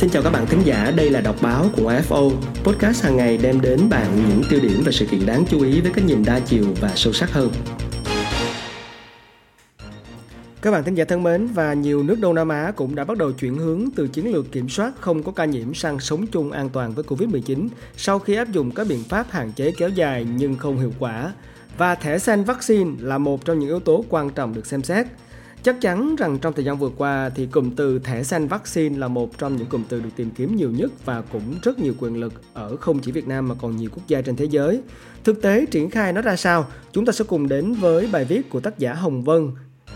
Xin chào các bạn thính giả, đây là đọc báo của AFO, podcast hàng ngày đem đến bạn những tiêu điểm và sự kiện đáng chú ý với cách nhìn đa chiều và sâu sắc hơn. Các bạn thính giả thân mến và nhiều nước Đông Nam Á cũng đã bắt đầu chuyển hướng từ chiến lược kiểm soát không có ca nhiễm sang sống chung an toàn với Covid-19 sau khi áp dụng các biện pháp hạn chế kéo dài nhưng không hiệu quả. Và thẻ xanh vaccine là một trong những yếu tố quan trọng được xem xét. Chắc chắn rằng trong thời gian vừa qua thì cụm từ thẻ xanh vaccine là một trong những cụm từ được tìm kiếm nhiều nhất và cũng rất nhiều quyền lực ở không chỉ Việt Nam mà còn nhiều quốc gia trên thế giới. Thực tế triển khai nó ra sao? Chúng ta sẽ cùng đến với bài viết của tác giả Hồng Vân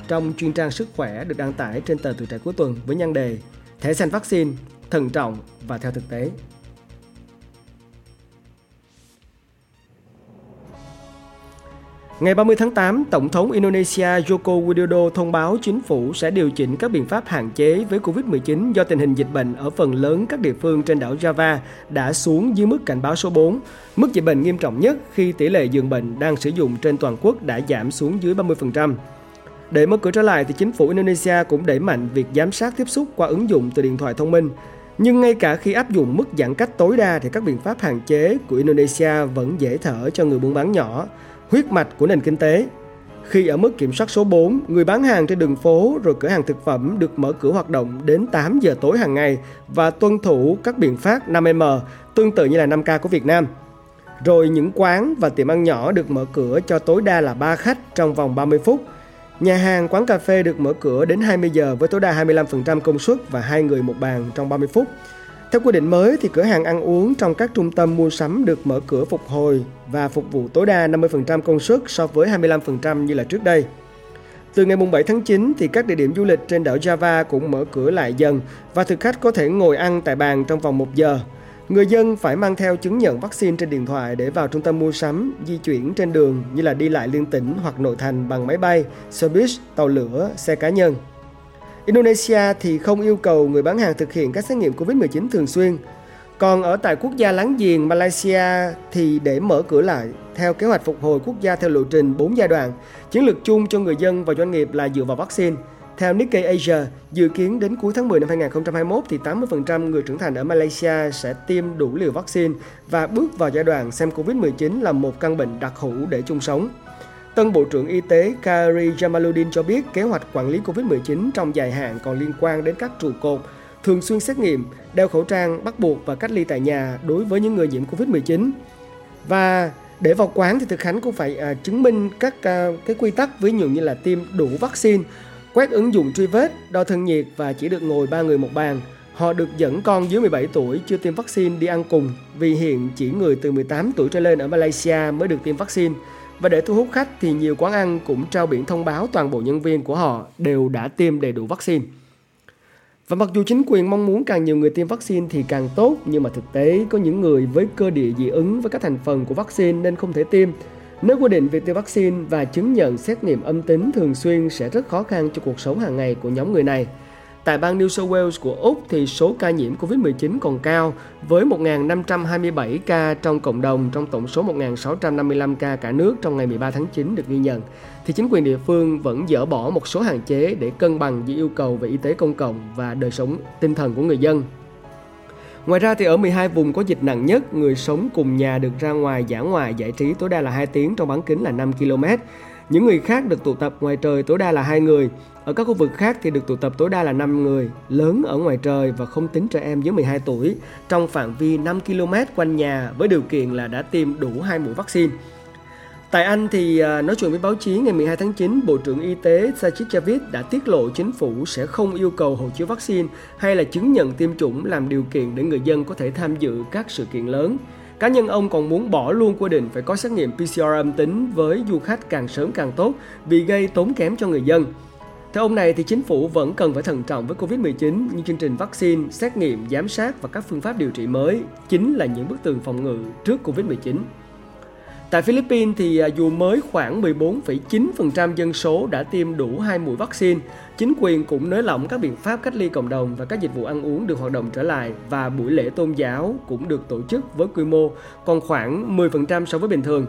trong chuyên trang sức khỏe được đăng tải trên tờ Tuổi trẻ cuối tuần với nhan đề Thẻ xanh vaccine, thận trọng và theo thực tế. Ngày 30 tháng 8, Tổng thống Indonesia Joko Widodo thông báo chính phủ sẽ điều chỉnh các biện pháp hạn chế với Covid-19 do tình hình dịch bệnh ở phần lớn các địa phương trên đảo Java đã xuống dưới mức cảnh báo số 4, mức dịch bệnh nghiêm trọng nhất khi tỷ lệ giường bệnh đang sử dụng trên toàn quốc đã giảm xuống dưới 30%. Để mở cửa trở lại thì chính phủ Indonesia cũng đẩy mạnh việc giám sát tiếp xúc qua ứng dụng từ điện thoại thông minh. Nhưng ngay cả khi áp dụng mức giãn cách tối đa thì các biện pháp hạn chế của Indonesia vẫn dễ thở cho người buôn bán nhỏ, huyết mạch của nền kinh tế. Khi ở mức kiểm soát số 4, người bán hàng trên đường phố rồi cửa hàng thực phẩm được mở cửa hoạt động đến 8 giờ tối hàng ngày và tuân thủ các biện pháp 5M tương tự như là 5K của Việt Nam. Rồi những quán và tiệm ăn nhỏ được mở cửa cho tối đa là 3 khách trong vòng 30 phút – Nhà hàng, quán cà phê được mở cửa đến 20 giờ với tối đa 25% công suất và hai người một bàn trong 30 phút. Theo quy định mới thì cửa hàng ăn uống trong các trung tâm mua sắm được mở cửa phục hồi và phục vụ tối đa 50% công suất so với 25% như là trước đây. Từ ngày 7 tháng 9 thì các địa điểm du lịch trên đảo Java cũng mở cửa lại dần và thực khách có thể ngồi ăn tại bàn trong vòng 1 giờ. Người dân phải mang theo chứng nhận vaccine trên điện thoại để vào trung tâm mua sắm, di chuyển trên đường như là đi lại liên tỉnh hoặc nội thành bằng máy bay, xe buýt, tàu lửa, xe cá nhân. Indonesia thì không yêu cầu người bán hàng thực hiện các xét nghiệm COVID-19 thường xuyên. Còn ở tại quốc gia láng giềng Malaysia thì để mở cửa lại theo kế hoạch phục hồi quốc gia theo lộ trình 4 giai đoạn, chiến lược chung cho người dân và doanh nghiệp là dựa vào vaccine – theo Nikkei Asia, dự kiến đến cuối tháng 10 năm 2021 thì 80% người trưởng thành ở Malaysia sẽ tiêm đủ liều vaccine và bước vào giai đoạn xem Covid-19 là một căn bệnh đặc hữu để chung sống. Tân Bộ trưởng Y tế Kari Jamaluddin cho biết kế hoạch quản lý Covid-19 trong dài hạn còn liên quan đến các trụ cột, thường xuyên xét nghiệm, đeo khẩu trang bắt buộc và cách ly tại nhà đối với những người nhiễm Covid-19. Và để vào quán thì thực hành cũng phải à, chứng minh các à, cái quy tắc ví dụ như là tiêm đủ vaccine Quét ứng dụng truy vết, đo thân nhiệt và chỉ được ngồi ba người một bàn. Họ được dẫn con dưới 17 tuổi chưa tiêm vaccine đi ăn cùng vì hiện chỉ người từ 18 tuổi trở lên ở Malaysia mới được tiêm vaccine. Và để thu hút khách thì nhiều quán ăn cũng trao biển thông báo toàn bộ nhân viên của họ đều đã tiêm đầy đủ vaccine. Và mặc dù chính quyền mong muốn càng nhiều người tiêm vaccine thì càng tốt, nhưng mà thực tế có những người với cơ địa dị ứng với các thành phần của vaccine nên không thể tiêm. Nếu quy định việc tiêm vaccine và chứng nhận xét nghiệm âm tính thường xuyên sẽ rất khó khăn cho cuộc sống hàng ngày của nhóm người này. Tại bang New South Wales của Úc thì số ca nhiễm COVID-19 còn cao với 1.527 ca trong cộng đồng trong tổng số 1.655 ca cả nước trong ngày 13 tháng 9 được ghi nhận. Thì chính quyền địa phương vẫn dỡ bỏ một số hạn chế để cân bằng giữa yêu cầu về y tế công cộng và đời sống tinh thần của người dân. Ngoài ra thì ở 12 vùng có dịch nặng nhất, người sống cùng nhà được ra ngoài giả ngoại giải trí tối đa là 2 tiếng trong bán kính là 5 km. Những người khác được tụ tập ngoài trời tối đa là 2 người. Ở các khu vực khác thì được tụ tập tối đa là 5 người, lớn ở ngoài trời và không tính trẻ em dưới 12 tuổi, trong phạm vi 5 km quanh nhà với điều kiện là đã tiêm đủ hai mũi vaccine. Tại Anh thì à, nói chuyện với báo chí ngày 12 tháng 9, Bộ trưởng Y tế Sajid Javid đã tiết lộ chính phủ sẽ không yêu cầu hộ chiếu vaccine hay là chứng nhận tiêm chủng làm điều kiện để người dân có thể tham dự các sự kiện lớn. Cá nhân ông còn muốn bỏ luôn quy định phải có xét nghiệm PCR âm tính với du khách càng sớm càng tốt vì gây tốn kém cho người dân. Theo ông này thì chính phủ vẫn cần phải thận trọng với Covid-19 như chương trình vaccine, xét nghiệm, giám sát và các phương pháp điều trị mới chính là những bức tường phòng ngự trước Covid-19. Tại Philippines thì à, dù mới khoảng 14,9% dân số đã tiêm đủ hai mũi vaccine, chính quyền cũng nới lỏng các biện pháp cách ly cộng đồng và các dịch vụ ăn uống được hoạt động trở lại và buổi lễ tôn giáo cũng được tổ chức với quy mô còn khoảng 10% so với bình thường.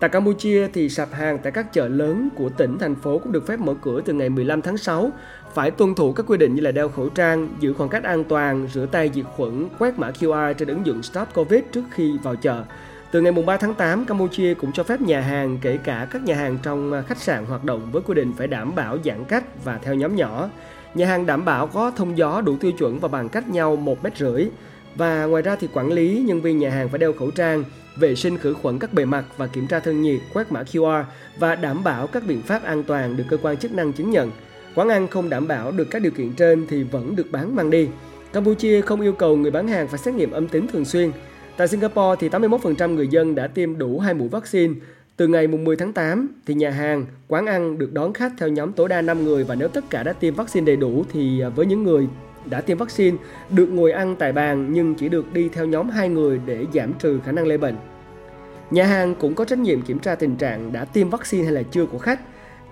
Tại Campuchia thì sạp hàng tại các chợ lớn của tỉnh, thành phố cũng được phép mở cửa từ ngày 15 tháng 6, phải tuân thủ các quy định như là đeo khẩu trang, giữ khoảng cách an toàn, rửa tay diệt khuẩn, quét mã QR trên ứng dụng Stop Covid trước khi vào chợ. Từ ngày 3 tháng 8, Campuchia cũng cho phép nhà hàng, kể cả các nhà hàng trong khách sạn hoạt động với quy định phải đảm bảo giãn cách và theo nhóm nhỏ. Nhà hàng đảm bảo có thông gió đủ tiêu chuẩn và bằng cách nhau 1 mét rưỡi. Và ngoài ra thì quản lý, nhân viên nhà hàng phải đeo khẩu trang, vệ sinh khử khuẩn các bề mặt và kiểm tra thân nhiệt, quét mã QR và đảm bảo các biện pháp an toàn được cơ quan chức năng chứng nhận. Quán ăn không đảm bảo được các điều kiện trên thì vẫn được bán mang đi. Campuchia không yêu cầu người bán hàng phải xét nghiệm âm tính thường xuyên. Tại Singapore thì 81% người dân đã tiêm đủ hai mũi vaccine. Từ ngày 10 tháng 8 thì nhà hàng, quán ăn được đón khách theo nhóm tối đa 5 người và nếu tất cả đã tiêm vaccine đầy đủ thì à, với những người đã tiêm vaccine được ngồi ăn tại bàn nhưng chỉ được đi theo nhóm hai người để giảm trừ khả năng lây bệnh. Nhà hàng cũng có trách nhiệm kiểm tra tình trạng đã tiêm vaccine hay là chưa của khách.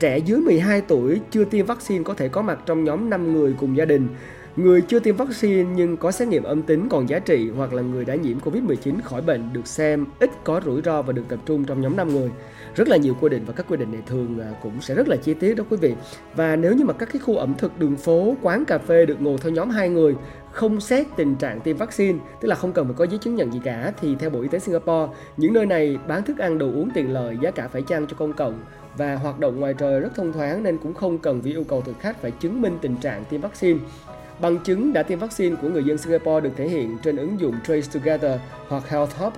Trẻ dưới 12 tuổi chưa tiêm vaccine có thể có mặt trong nhóm 5 người cùng gia đình. Người chưa tiêm vaccine nhưng có xét nghiệm âm tính còn giá trị hoặc là người đã nhiễm Covid-19 khỏi bệnh được xem ít có rủi ro và được tập trung trong nhóm 5 người. Rất là nhiều quy định và các quy định này thường à, cũng sẽ rất là chi tiết đó quý vị. Và nếu như mà các cái khu ẩm thực, đường phố, quán cà phê được ngồi theo nhóm hai người, không xét tình trạng tiêm vaccine, tức là không cần phải có giấy chứng nhận gì cả, thì theo Bộ Y tế Singapore, những nơi này bán thức ăn, đồ uống tiền lợi, giá cả phải chăng cho công cộng và hoạt động ngoài trời rất thông thoáng nên cũng không cần vì yêu cầu thực khách phải chứng minh tình trạng tiêm vaccine. Bằng chứng đã tiêm vaccine của người dân Singapore được thể hiện trên ứng dụng Trace Together hoặc Health Hub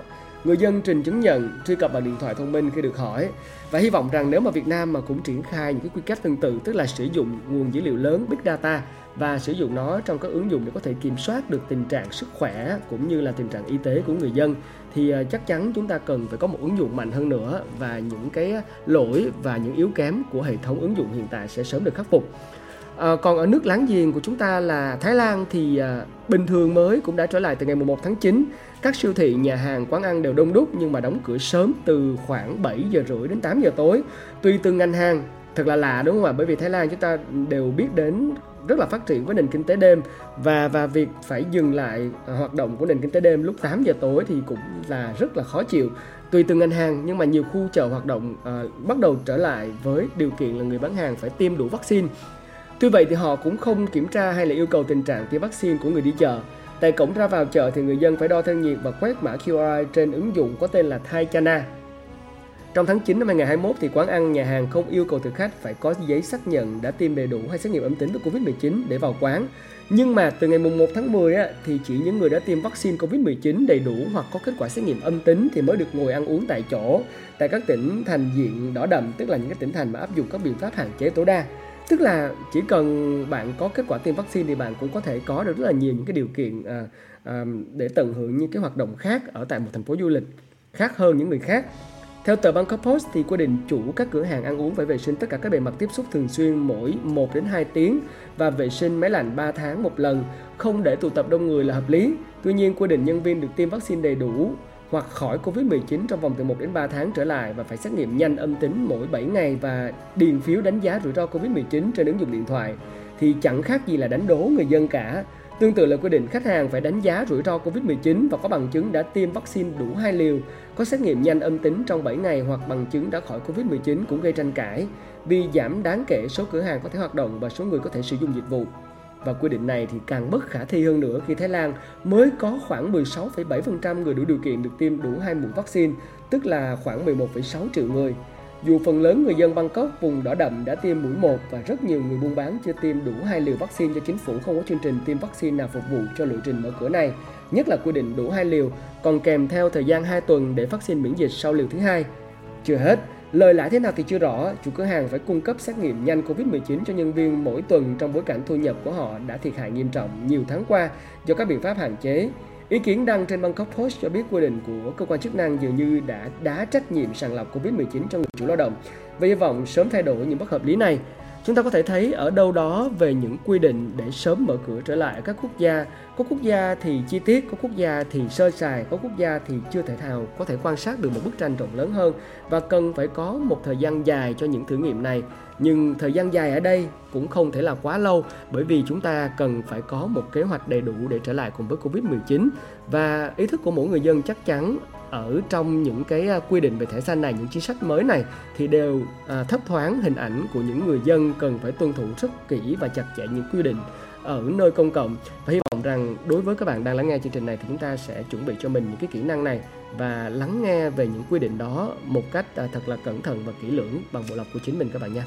người dân trình chứng nhận, truy cập bằng điện thoại thông minh khi được hỏi và hy vọng rằng nếu mà Việt Nam mà cũng triển khai những cái quy cách tương tự, tức là sử dụng nguồn dữ liệu lớn, big data và sử dụng nó trong các ứng dụng để có thể kiểm soát được tình trạng sức khỏe cũng như là tình trạng y tế của người dân, thì ờ, chắc chắn chúng ta cần phải có một ứng dụng mạnh hơn nữa và những cái lỗi và những yếu kém của hệ thống ứng dụng hiện tại sẽ sớm được khắc phục. À, còn ở nước láng giềng của chúng ta là Thái Lan thì à, bình thường mới cũng đã trở lại từ ngày 1 tháng 9 các siêu thị, nhà hàng, quán ăn đều đông đúc nhưng mà đóng cửa sớm từ khoảng 7 giờ rưỡi đến 8 giờ tối. Tùy từng ngành hàng, thật là lạ đúng không ạ? Bởi vì Thái Lan chúng ta đều biết đến rất là phát triển với nền kinh tế đêm và và việc phải dừng lại hoạt động của nền kinh tế đêm lúc 8 giờ tối thì cũng là rất là khó chịu tùy từng ngành hàng nhưng mà nhiều khu chợ hoạt động à, bắt đầu trở lại với điều kiện là người bán hàng phải tiêm đủ vaccine tuy vậy thì họ cũng không kiểm tra hay là yêu cầu tình trạng tiêm vaccine của người đi chợ Tại cổng ra vào chợ thì người dân phải đo thân nhiệt và quét mã QR trên ứng dụng có tên là Thai Chana. Trong tháng 9 năm 2021 thì quán ăn, nhà hàng không yêu cầu thực khách phải có giấy xác nhận đã tiêm đầy đủ hay xét nghiệm âm tính với Covid-19 để vào quán. Nhưng mà từ ngày 1 tháng 10 á, thì chỉ những người đã tiêm vaccine Covid-19 đầy đủ hoặc có kết quả xét nghiệm âm tính thì mới được ngồi ăn uống tại chỗ tại các tỉnh thành diện đỏ đậm, tức là những cái tỉnh thành mà áp dụng các biện pháp hạn chế tối đa tức là chỉ cần bạn có kết quả tiêm vaccine thì bạn cũng có thể có được rất là nhiều những cái điều kiện à, à, để tận hưởng những cái hoạt động khác ở tại một thành phố du lịch khác hơn những người khác theo tờ Bangkok Post thì quy định chủ các cửa hàng ăn uống phải vệ sinh tất cả các bề mặt tiếp xúc thường xuyên mỗi 1 đến 2 tiếng và vệ sinh máy lạnh 3 tháng một lần, không để tụ tập đông người là hợp lý. Tuy nhiên quy định nhân viên được tiêm vaccine đầy đủ hoặc khỏi Covid-19 trong vòng từ 1 đến 3 tháng trở lại và phải xét nghiệm nhanh âm tính mỗi 7 ngày và điền phiếu đánh giá rủi ro Covid-19 trên ứng dụng điện thoại thì chẳng khác gì là đánh đố người dân cả. Tương tự là quy định khách hàng phải đánh giá rủi ro Covid-19 và có bằng chứng đã tiêm vaccine đủ hai liều, có xét nghiệm nhanh âm tính trong 7 ngày hoặc bằng chứng đã khỏi Covid-19 cũng gây tranh cãi vì giảm đáng kể số cửa hàng có thể hoạt động và số người có thể sử dụng dịch vụ. Và quy định này thì càng bất khả thi hơn nữa khi Thái Lan mới có khoảng 16,7% người đủ điều kiện được tiêm đủ hai mũi vaccine, tức là khoảng 11,6 triệu người. Dù phần lớn người dân Bangkok vùng đỏ đậm đã tiêm mũi 1 và rất nhiều người buôn bán chưa tiêm đủ hai liều vaccine do chính phủ không có chương trình tiêm vaccine nào phục vụ cho lộ trình mở cửa này, nhất là quy định đủ hai liều, còn kèm theo thời gian 2 tuần để vaccine miễn dịch sau liều thứ hai. Chưa hết, Lời lãi thế nào thì chưa rõ, chủ cửa hàng phải cung cấp xét nghiệm nhanh Covid-19 cho nhân viên mỗi tuần trong bối cảnh thu nhập của họ đã thiệt hại nghiêm trọng nhiều tháng qua do các biện pháp hạn chế. Ý kiến đăng trên Bangkok Post cho biết quy định của cơ quan chức năng dường như đã đá trách nhiệm sàng lọc Covid-19 cho người chủ lao động và hy vọng sớm thay đổi những bất hợp lý này. Chúng ta có thể thấy ở đâu đó về những quy định để sớm mở cửa trở lại các quốc gia. Có quốc gia thì chi tiết, có quốc gia thì sơ sài, có quốc gia thì chưa thể nào có thể quan sát được một bức tranh rộng lớn hơn và cần phải có một thời gian dài cho những thử nghiệm này. Nhưng thời gian dài ở đây cũng không thể là quá lâu bởi vì chúng ta cần phải có một kế hoạch đầy đủ để trở lại cùng với Covid-19 và ý thức của mỗi người dân chắc chắn ở trong những cái à, quy định về thẻ xanh này những chính sách mới này thì đều à, thấp thoáng hình ảnh của những người dân cần phải tuân thủ rất kỹ và chặt chẽ những quy định ở nơi công cộng và hy vọng rằng đối với các bạn đang lắng nghe chương trình này thì chúng ta sẽ chuẩn bị cho mình những cái kỹ năng này và lắng nghe về những quy định đó một cách à, thật là cẩn thận và kỹ lưỡng bằng bộ lọc của chính mình các bạn nha.